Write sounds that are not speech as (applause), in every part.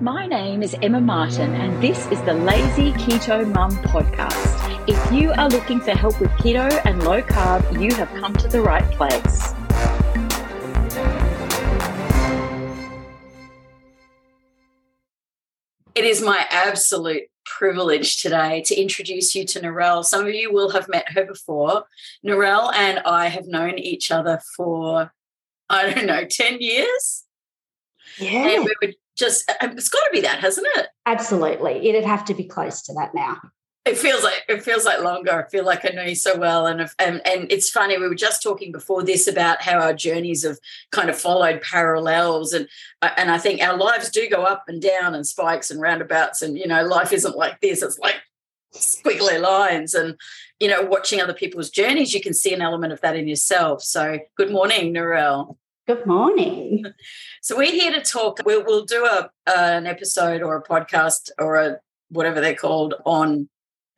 My name is Emma Martin, and this is the Lazy Keto Mum podcast, and this is the Lazy Keto Mum podcast. If you are looking for help with keto and low carb, you have come to the right place. It is my absolute privilege today to introduce you to Narelle. Some of you will have met her before. Narelle and I have known each other for, I don't know, 10 years. Yeah. And we were just, it's got to be that, hasn't it? Absolutely. It'd have to be close to that now. It feels like it feels like longer. I feel like I know you so well, and and and it's funny. We were just talking before this about how our journeys have kind of followed parallels, and uh, and I think our lives do go up and down and spikes and roundabouts, and you know, life isn't like this. It's like squiggly lines, and you know, watching other people's journeys, you can see an element of that in yourself. So, good morning, Narelle. Good morning. So we're here to talk. We'll, we'll do a an episode or a podcast or a whatever they're called on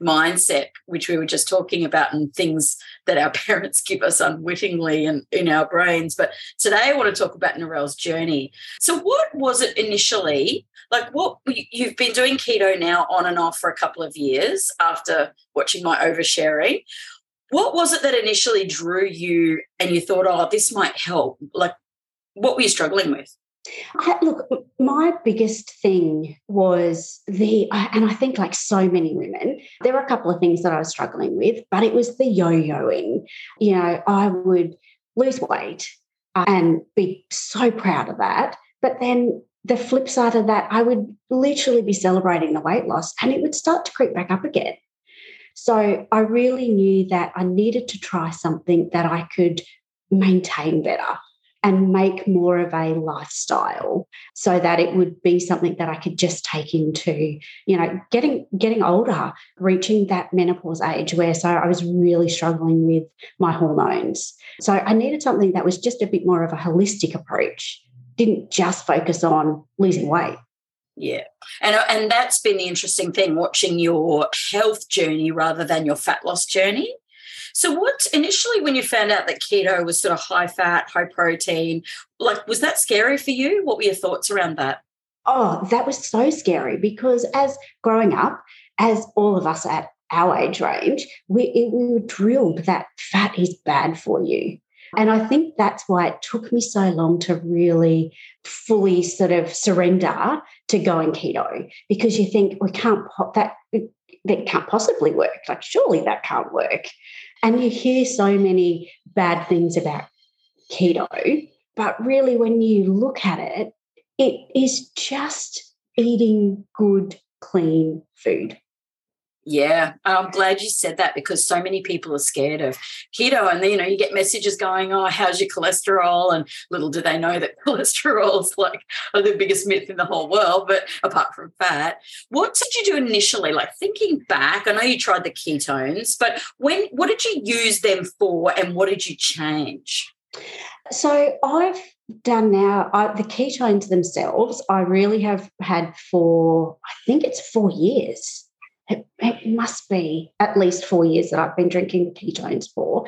mindset, which we were just talking about, and things that our (laughs) parents give us unwittingly and in our brains. But today I want to talk about Narelle's journey. So, what was it initially? Like, what you've been doing keto now on and off for a couple of years after watching my oversharing. What was it that initially drew you and you thought, oh, this might help? Like, what were you struggling with? Look, my biggest thing was the, and I think like so many women, there were a couple of things that I was struggling with, but it was the yo yoing. You know, I would lose weight uh, and be so proud of that. But then the flip side of that, I would literally be celebrating the weight loss and it would start to creep back up again. So I really knew that I needed to try something that I could maintain better and make more of a lifestyle so that it would be something that I could just take into, you know, getting getting older, reaching that menopause age where so I was really struggling with my hormones. So I needed something that was just a bit more of a holistic approach, didn't just focus on losing weight. Yeah. And, uh, and that's been the interesting thing watching your health journey rather than your fat loss journey. So, what initially, when you found out that keto was sort of high fat, high protein, like, was that scary for you? What were your thoughts around that? Oh, that was so scary because as growing up, as all of us at our age range, we, we were drilled that fat is bad for you. And I think that's why it took me so long to really fully sort of surrender to going keto because you think we can't that that can't possibly work. Like surely that can't work. And you hear so many bad things about keto, but really when you look at it, it is just eating good, clean food. Yeah, oh, I'm glad you said that because so many people are scared of keto, and you know you get messages going, "Oh, how's your cholesterol?" And little do they know that (laughs) cholesterol is like the biggest myth in the whole world. But apart from fat, what did you do initially? Like thinking back, I know you tried the ketones, but when what did you use them for, and what did you change? So I've done now I, the ketones themselves. I really have had for I think it's four years it, it must be at least four years that I've been drinking ketones for.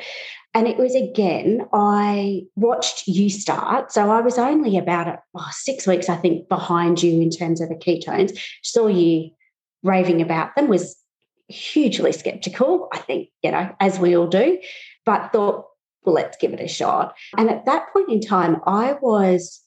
And it was again, I watched you start. So I was only about oh, six weeks, I think, behind you in terms of the ketones. Saw you raving about them, was hugely skeptical, I think, you know, as we all do, but thought, well, let's give it a shot. And at that point in time, I was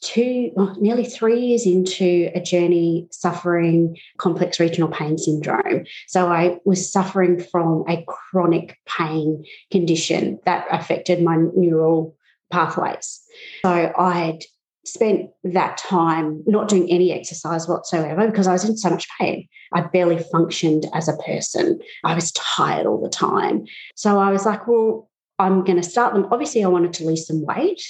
two, oh, nearly three years into a journey suffering complex regional pain syndrome. So I was suffering from a chronic pain condition that affected my neural pathways. So I'd spent that time not doing any exercise whatsoever because I was in so much pain. I barely functioned as a person. I was tired all the time. So I was like, well, I'm going to start them. Obviously, I wanted to lose some weight,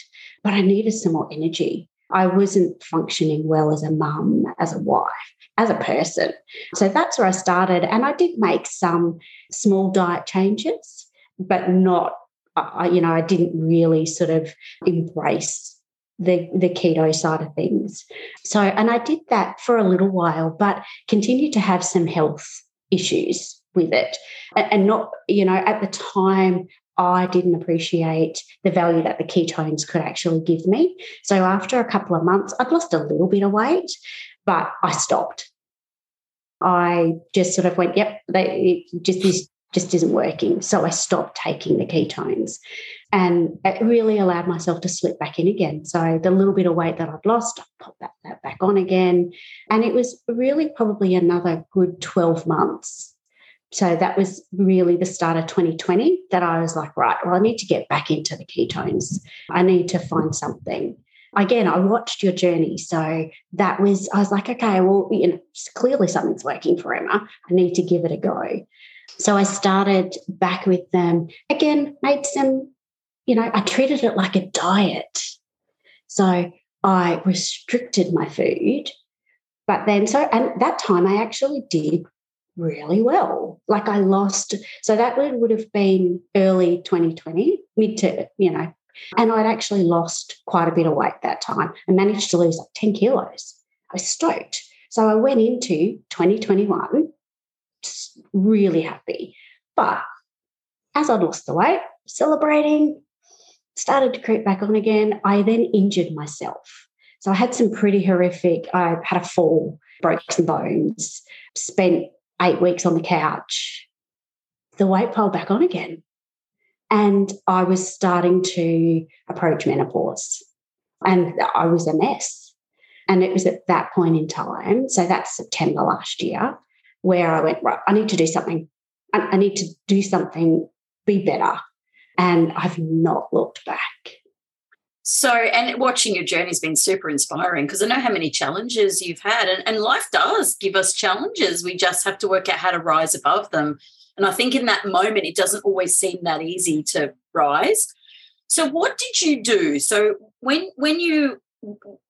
but I needed some more energy. I wasn't functioning well as a mum, as a wife, as a person. So that's where I started. And I did make some small diet changes, but not, I, you know, I didn't really sort of embrace the, the keto side of things. So, and I did that for a little while, but continued to have some health issues with it. And not, you know, at the time, I didn't appreciate the value that the ketones could actually give me. So after a couple of months, I'd lost a little bit of weight, but I stopped. I just sort of went, yep, they, just this just isn't working. So I stopped taking the ketones and it really allowed myself to slip back in again. So the little bit of weight that I'd lost, I popped that, that back on again. And it was really probably another good 12 months. So that was really the start of 2020 that I was like, right, well, I need to get back into the ketones. I need to find something again, I watched your journey. So that was, I was like, okay, well, you know, clearly something's working for Emma. I need to give it a go. So I started back with them. Again, made some, you know, I treated it like a diet. So I restricted my food. But then, so, and that time I actually did really well. Like I lost, so that would, have been early 2020, mid to, you know, and I'd actually lost quite a bit of weight that time and managed to lose like 10 kilos. I stoked. So I went into 2021 really happy. But as I lost the weight, celebrating, started to creep back on again, I then injured myself. So I had some pretty horrific, I had a fall, broke some bones, spent eight weeks on the couch. The weight piled back on again. And I was starting to approach menopause and I was a mess. And it was at that point in time, so that's September last year, where I went, right, I need to do something. I, need to do something, be better. And I've not looked back. So, and watching your journey has been super inspiring because I know how many challenges you've had, and, and life does give us challenges. We just have to work out how to rise above them. And I think in that moment, it doesn't always seem that easy to rise. So, what did you do? So, when when you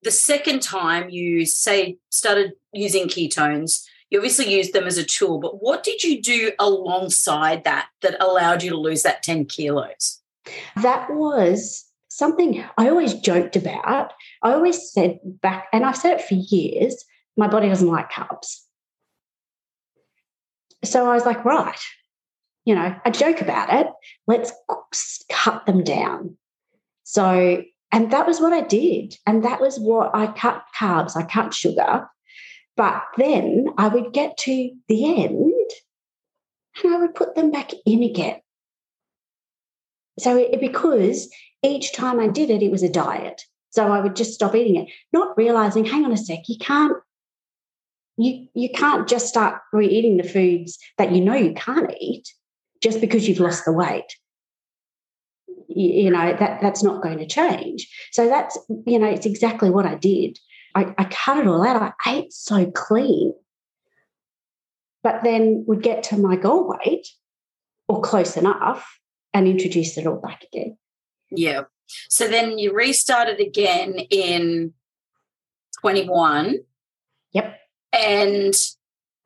the second time you say started using ketones, you obviously used them as a tool, but what did you do alongside that that allowed you to lose that 10 kilos? That was something I always joked about. I always said back, and I've said it for years my body doesn't like carbs. So I was like, right, you know, I joke about it. Let's cut them down. So, and that was what I did. And that was what I cut carbs, I cut sugar. But then I would get to the end and I would put them back in again. So, it, because each time I did it, it was a diet. So I would just stop eating it, not realizing, hang on a sec, you can't you you can't just start re-eating the foods that you know you can't eat just because you've lost the weight. You, know that that's not going to change. So that's you know it's exactly what i did. I, I cut it all out. I ate so clean. But then would get to my goal weight or close enough and introduce it all back again yeah so then you restarted again in 21 yep and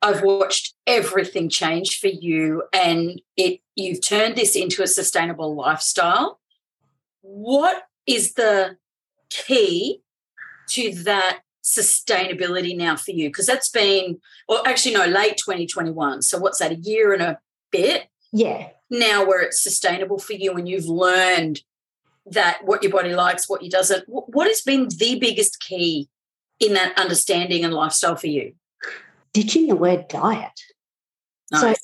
I've watched everything change for you and it you've turned this into a sustainable lifestyle. What is the key to that sustainability now for you? Because that's been, well, actually, no, late 2021. So what's that, a year and a bit? Yeah. Now where it's sustainable for you and you've learned that what your body likes, what you doesn't. What has been the biggest key in that understanding and lifestyle for you? ditching the word diet. Nice.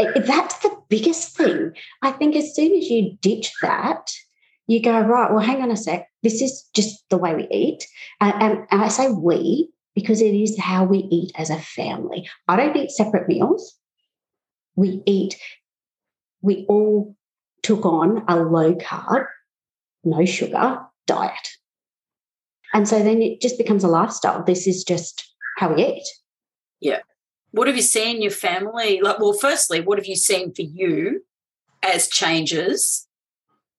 So that's the biggest thing. I think as soon as you ditch that, you go, right, well, hang on a sec. This is just the way we eat. And, and, and I say we because it is how we eat as a family. I don't eat separate meals. We eat, we all took on a low carb, no sugar diet. And so then it just becomes a lifestyle. This is just how we eat. Yeah. What have you seen your family like? Well, firstly, what have you seen for you as changes?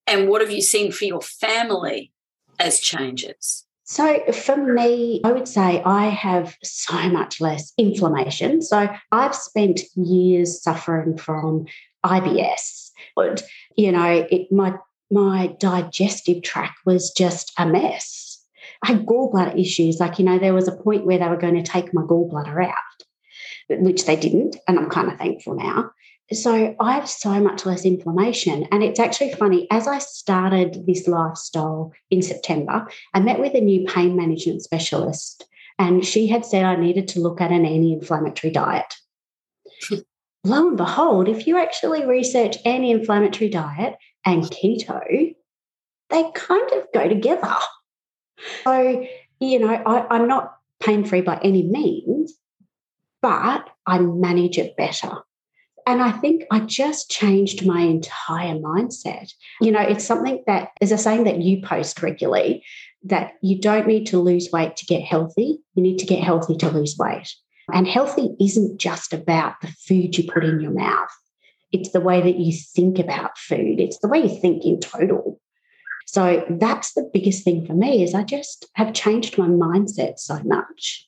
And what have you seen for your family as changes? So, for me, I would say I have so much less inflammation. So, I've spent years suffering from IBS. But, you know, it, my my digestive tract was just a mess. I had gallbladder issues. Like, you know, there was a point where they were going to take my gallbladder out, which they didn't. And I'm kind of thankful now. So I have so much less inflammation. And it's actually funny, as I started this lifestyle in September, I met with a new pain management specialist And she had said I needed to look at an anti inflammatory diet. (laughs) Lo and behold, if you actually research anti inflammatory diet and keto, they kind of go together. So, you know, I, I'm not pain free by any means, but I manage it better. And I think I just changed my entire mindset. You know, it's something that is a saying that you post regularly that you don't need to lose weight to get healthy. You need to get healthy to lose weight. And healthy isn't just about the food you put in your mouth. It's the way that you think about food. It's the way you think in total. So that's the biggest thing for me is I just have changed my mindset so much.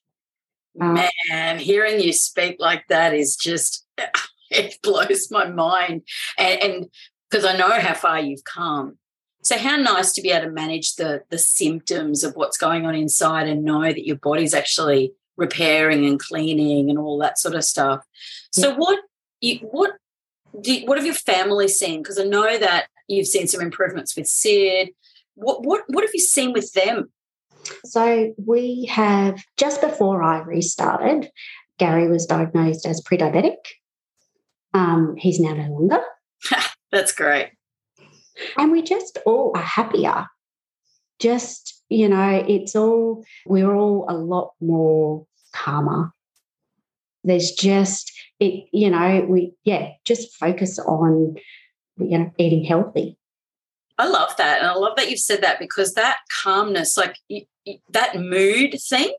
Um, Man, hearing you speak like that is just (laughs) it blows my mind. And because I know how far you've come. So how nice to be able to manage the the symptoms of what's going on inside and know that your body's actually repairing and cleaning and all that sort of stuff. So yeah. what you what do, what have your family seen? Because I know that you've seen some improvements with Sid. What what what have you seen with them? So we have just before I restarted, Gary was diagnosed as pre-diabetic. Um, he's now no longer. (laughs) That's great. And we just all are happier. Just, you know, it's all, we're all a lot more calmer. There's just, it, you know, we, yeah, just focus on, you know, eating healthy. I love that. And I love that you've said that because that calmness, like that mood thing,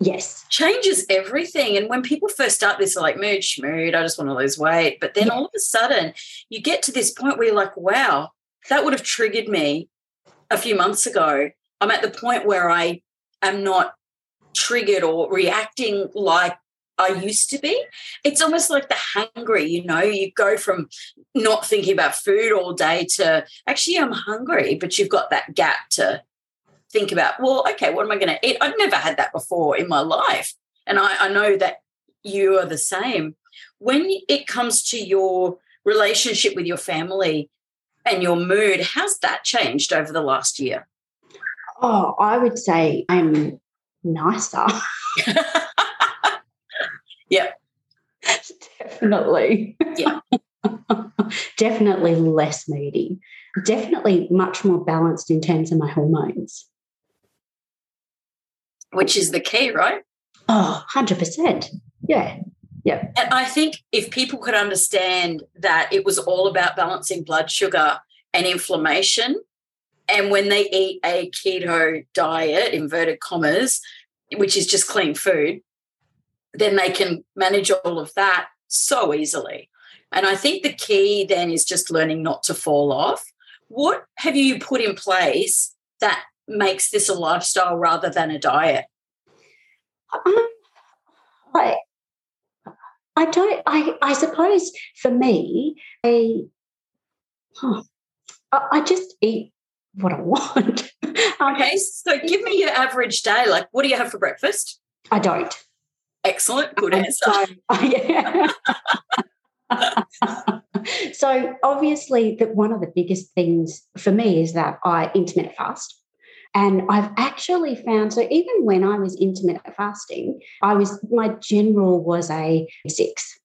Yes. Changes everything. And when people first start this, like, mood, schmood, I just want to lose weight. But then yeah. all of a sudden, you get to this point where you're like, wow, that would have triggered me a few months ago. I'm at the point where I am not triggered or reacting like I used to be. It's almost like the hungry, you know, you go from not thinking about food all day to actually, I'm hungry, but you've got that gap to think about, well, okay, what am I going to eat? I've never had that before in my life. And I, I know that you are the same. When it comes to your relationship with your family and your mood, how's that changed over the last year? Oh, I would say I'm nicer. (laughs) yeah. Definitely. Yeah. (laughs) Definitely less moody. Definitely much more balanced in terms of my hormones which is the key, right? Oh, 100%. Yeah. Yeah. And I think if people could understand that it was all about balancing blood sugar and inflammation, and when they eat a keto diet, inverted commas, which is just clean food, then they can manage all of that so easily. And I think the key then is just learning not to fall off. What have you put in place that makes this a lifestyle rather than a diet? Um, I, I don't. I, I suppose for me, I, huh, I, I just eat what I (laughs) want. okay, so give me your average day. Like, what do you have for breakfast? I don't. Excellent. Good answer. So, (laughs) oh, yeah. (laughs) so obviously, that one of the biggest things for me is that I intermittent fast. And I've actually found so even when I was intermittent fasting, I was my general was a six.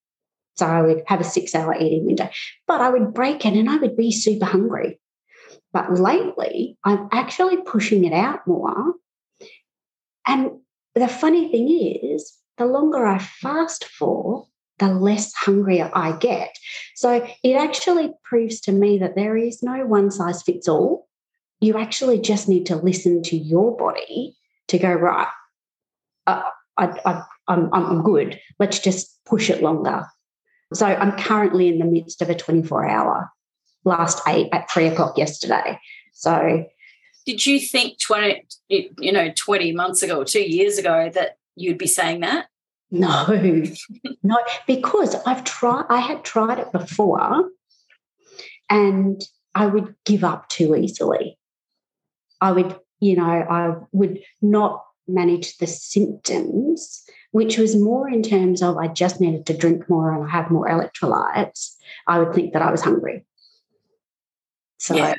So I would have a six hour eating window, but I would break it and I would be super hungry. But lately, I'm actually pushing it out more. And the funny thing is, the longer I fast for, the less hungrier I get. So it actually proves to me that there is no one size fits all you actually just need to listen to your body to go right. Uh, I, I, I'm, I'm good. Let's just push it longer. So I'm currently in the midst of a 24 hour last eight at three o'clock yesterday. So did you think 20, you know, 20 months ago two years ago that you'd be saying that? No, no, because I've tried, I had tried it before and I would give up too easily. I would, you know, I would not manage the symptoms, which was more in terms of I just needed to drink more and I have more electrolytes. I would think that I was hungry. So, yeah.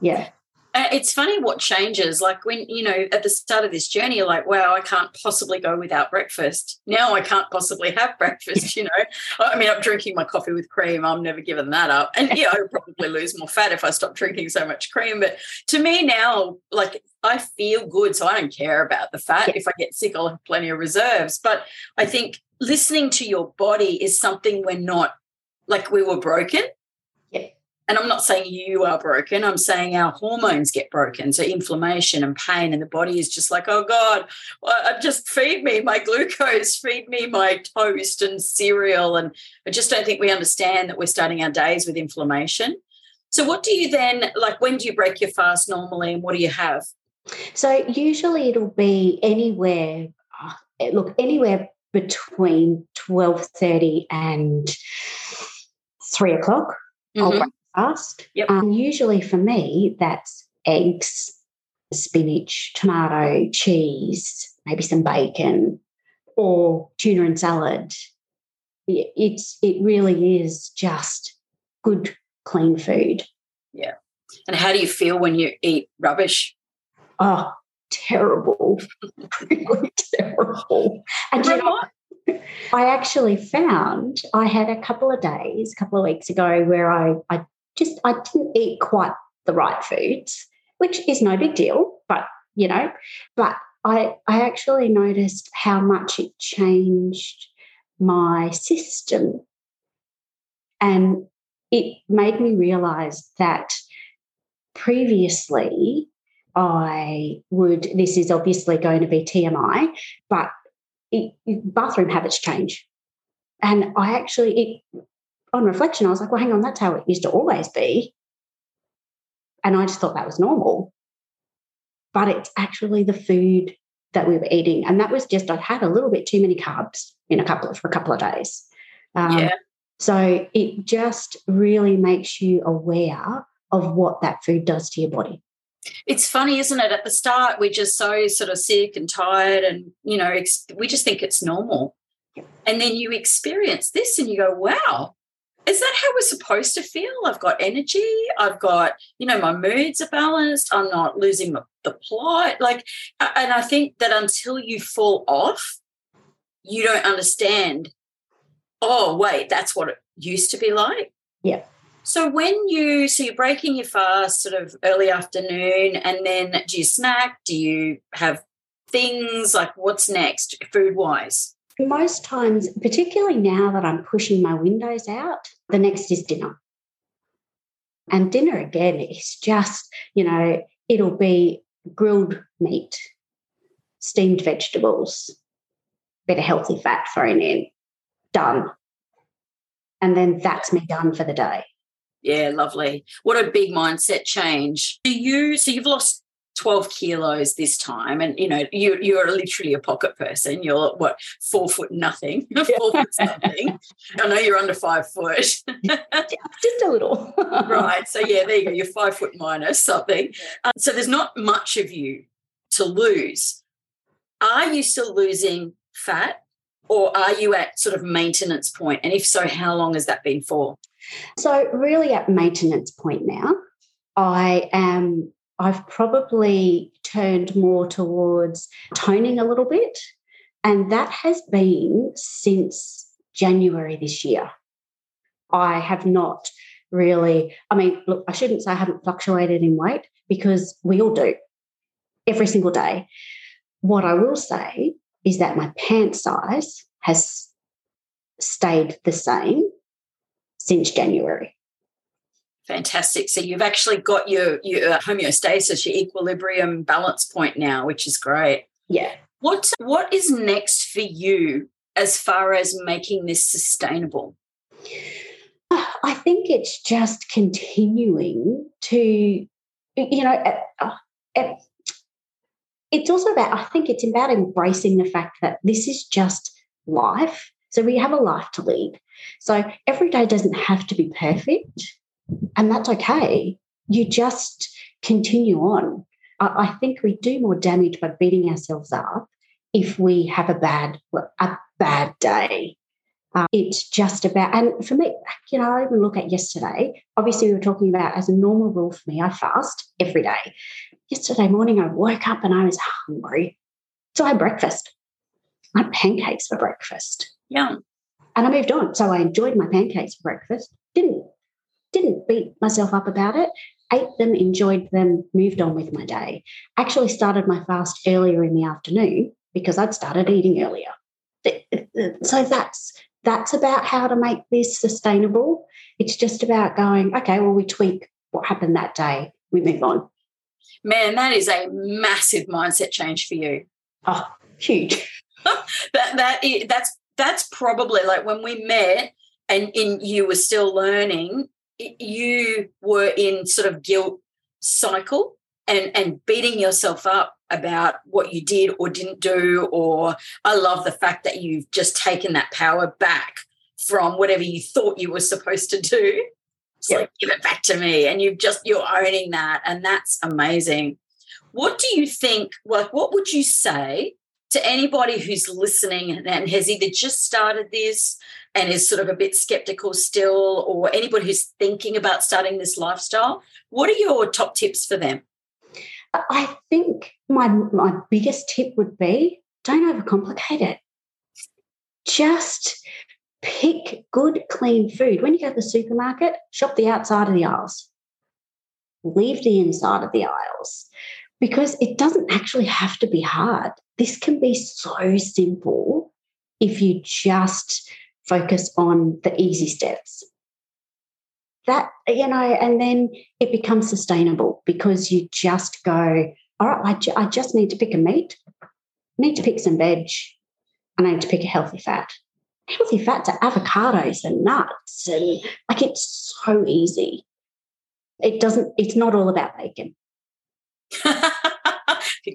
yeah. Uh, it's funny what changes. Like when, you know, at the start of this journey, you're like, wow, I can't possibly go without breakfast. Now I can't possibly have breakfast, you know. I mean, I'm drinking my coffee with cream. I'm never giving that up. And yeah, I'll (laughs) probably lose more fat if I stop drinking so much cream. But to me now, like I feel good. So I don't care about the fat. Yeah. If I get sick, I'll have plenty of reserves. But I think listening to your body is something we're not like we were broken and I'm not saying you are broken, I'm saying our hormones get broken. So inflammation and pain, and the body is just like, oh God, just feed me my glucose, feed me my toast and cereal. And I just don't think we understand that we're starting our days with inflammation. So, what do you then like? When do you break your fast normally, and what do you have? So, usually it'll be anywhere, uh, look, anywhere between 12.30 and 3 o'clock. Mm-hmm. I'll break fast. Yep. Um, usually for me, that's eggs, spinach, tomato, cheese, maybe some bacon, or tuna and salad. It's it really is just good, clean food. Yeah. And how do you feel when you eat rubbish? Oh, terrible. (laughs) really terrible. And you know, I actually found I had a couple of days, a couple of weeks ago, where I, I just I didn't eat quite the right foods, which is no big deal, but you know, but I I actually noticed how much it changed my system. And it made me realize that previously I would, this is obviously going to be TMI, but it, bathroom habits change. And I actually, it on reflection, I was like, well, hang on, that's how it used to always be. And I just thought that was normal. But it's actually the food that we were eating. And that was just, I'd had a little bit too many carbs in a couple of, for a couple of days. Um, yeah. So it just really makes you aware of what that food does to your body. It's funny, isn't it? At the start, we're just so sort of sick and tired, and you know, we just think it's normal. And then you experience this, and you go, "Wow, is that how we're supposed to feel? I've got energy. I've got, you know, my moods are balanced. I'm not losing the, the plot. Like, and I think that until you fall off, you don't understand. Oh, wait, that's what it used to be like. Yeah. So when you so you're breaking your fast sort of early afternoon, and then do you snack? Do you have things like what's next food wise? Most times, particularly now that I'm pushing my windows out, the next is dinner. And dinner again is just, you know, it'll be grilled meat, steamed vegetables, bit of healthy fat thrown in, done. And then that's me done for the day. Yeah, lovely. What a big mindset change. Do you so you've lost 12 kilos this time and you know you you're literally a pocket person. You're what four foot nothing (laughs) four foot something. I know you're under five foot. Just a little. Right so yeah there you go (laughs) you're five foot minus something. Um, so there's not much of you to lose. Are you still losing fat or are you at sort of maintenance point? And if so how long has that been for? So really at maintenance point now i am I've probably turned more towards toning a little bit. And that has been since January this year. I have not really, I mean, look, I shouldn't say I haven't fluctuated in weight because we all do every single day. What I will say is that my pant size has stayed the same since January. Fantastic. So you've actually got your your homeostasis, your equilibrium balance point now, which is great. Yeah. What what is next for you as far as making this sustainable? I think it's just continuing to, you know, uh, uh, it's also about, I think it's about embracing the fact that this is just life. So we have a life to lead. So every day doesn't have to be perfect. And that's okay. You just continue on. I, I think we do more damage by beating ourselves up if we have a bad a bad day. Uh, it's just about, and for me, you know, I even look at yesterday. Obviously, we were talking about as a normal rule for me, I fast every day. Yesterday morning, I woke up and I was hungry. So I had breakfast. I had pancakes for breakfast. Yeah. And I moved on. So I enjoyed my pancakes for breakfast. Didn't didn't beat myself up about it. Ate them, enjoyed them, moved on with my day. Actually started my fast earlier in the afternoon because I'd started eating earlier. So that's that's about how to make this sustainable. It's just about going, okay, well, we tweak what happened that day, we move on. Man, that is a massive mindset change for you. Oh, huge. (laughs) that that is, that's that's probably like when we met and in you were still learning, you were in sort of guilt cycle and and beating yourself up about what you did or didn't do or i love the fact that you've just taken that power back from whatever you thought you were supposed to do. It's like give it back to me and you've just you're owning that and that's amazing. What do you think like what would you say to anybody who's listening and has either just started this and is sort of a bit skeptical still or anybody who's thinking about starting this lifestyle what are your top tips for them I think my my biggest tip would be don't overcomplicate it. Just pick good, clean food. When you go to the supermarket, shop the outside of the aisles. Leave the inside of the aisles because it doesn't actually have to be hard. This can be so simple if you just focus on the easy steps. That you know and then it becomes sustainable because you just go all right I, ju- I just need to pick a meat I need to pick some veg and i need to pick a healthy fat. Healthy fats are avocados and nuts and like it's so easy. It doesn't it's not all about bacon (laughs)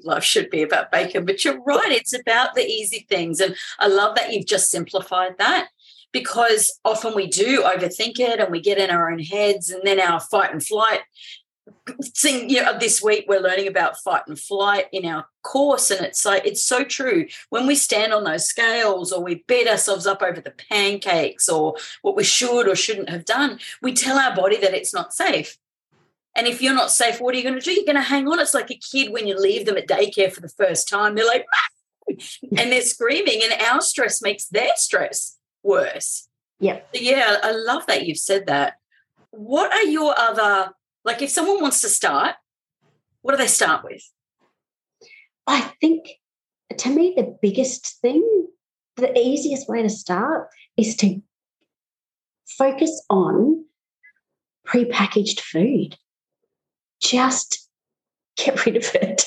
life should be about bacon, but you're right. It's about the easy things. And I love that you've just simplified that because often we do overthink it and we get in our own heads and then our fight and flight thing you know, this week we're learning about fight and flight in our course and it's like it's so true when we stand on those scales or we beat ourselves up over the pancakes or what we should or shouldn't have done we tell our body that it's not safe and if you're not safe what are you going to do you're going to hang on it's like a kid when you leave them at daycare for the first time they're like ah! (laughs) and they're screaming and our stress makes their stress worse. Yeah. Yeah, I love that you've said that. What are your other, like if someone wants to start, what do they start with? I think to me, the biggest thing, the easiest way to start is to focus on prepackaged food. Just get rid of it.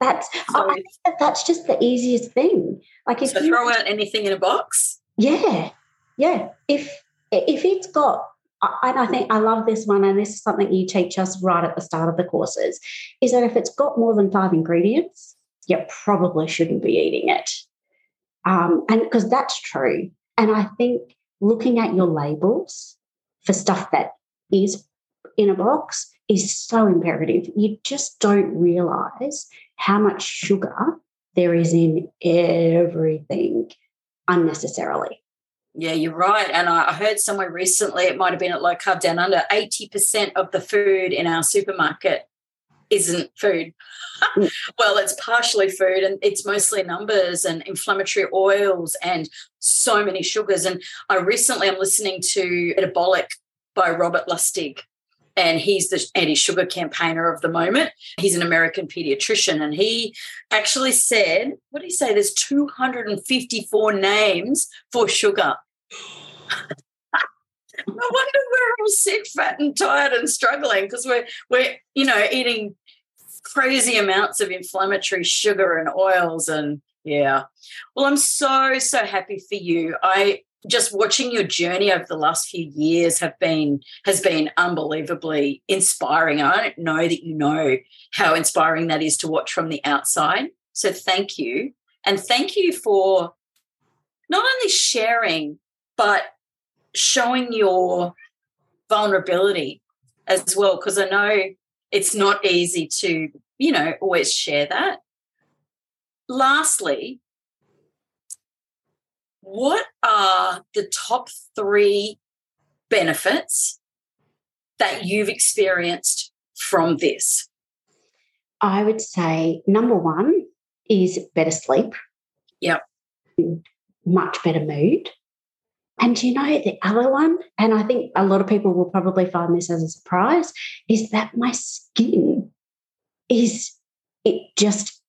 That's so, that's just the easiest thing. Like if so you throw out anything in a box. Yeah, yeah. If if it's got, and I think I love this one, and this is something you teach us right at the start of the courses, is that if it's got more than five ingredients, you probably shouldn't be eating it. Um, and because that's true. And I think looking at your labels for stuff that is in a box is so imperative. You just don't realize how much sugar there is in everything unnecessarily. Yeah, you're right. And I heard somewhere recently, it might have been at Low Carb Down Under, 80% of the food in our supermarket isn't food. Mm. (laughs) well, it's partially food and it's mostly numbers and inflammatory oils and so many sugars. And I recently I'm listening to Metabolical by Robert Lustig and he's the anti-sugar campaigner of the moment. He's an American pediatrician, and he actually said, "What did he say? There's 254 names for sugar." (laughs) no wonder we're all sick, fat, and tired and struggling because we're we're you know eating crazy amounts of inflammatory sugar and oils and yeah. Well, I'm so so happy for you. I just watching your journey over the last few years have been has been unbelievably inspiring. I don't know that you know how inspiring that is to watch from the outside. So thank you. And thank you for not only sharing, but showing your vulnerability as well. Because I know it's not easy to, you know, always share that. Lastly, what are the top three benefits that you've experienced from this? I would say number one is better sleep. Yep. Much better mood. And you know, the other one, and I think a lot of people will probably find this as a surprise, is that my skin is, it just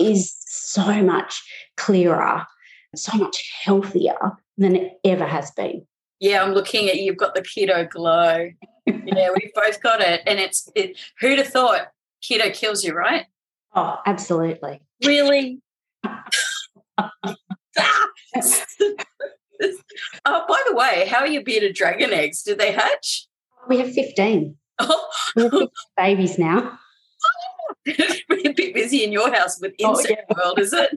is so much clearer, so much healthier than it ever has been. Yeah, I'm looking at you. You've got the keto glow. yeah, we've both got it. And it's, it, who'd have thought keto kills you, right? Oh, absolutely. Really? (laughs) (laughs) oh, by the way, how are your bearded dragon eggs? Did they hatch? Oh, we have 15. Oh. We have (laughs) babies now. it's a bit busy in your house with oh, insect oh, yeah. world, is it?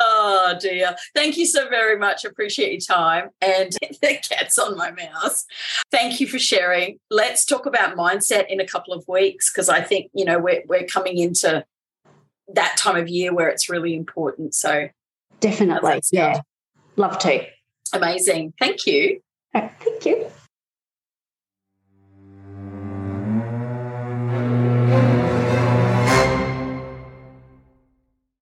Oh dear. Thank you so very much. Appreciate your time. And (laughs) the cat's on my mouse. Thank you for sharing. Let's talk about mindset in a couple of weeks because I think, you know, we're we're coming into that time of year where it's really important. So definitely. Yeah. Love to. Amazing. Thank you. Right, thank you.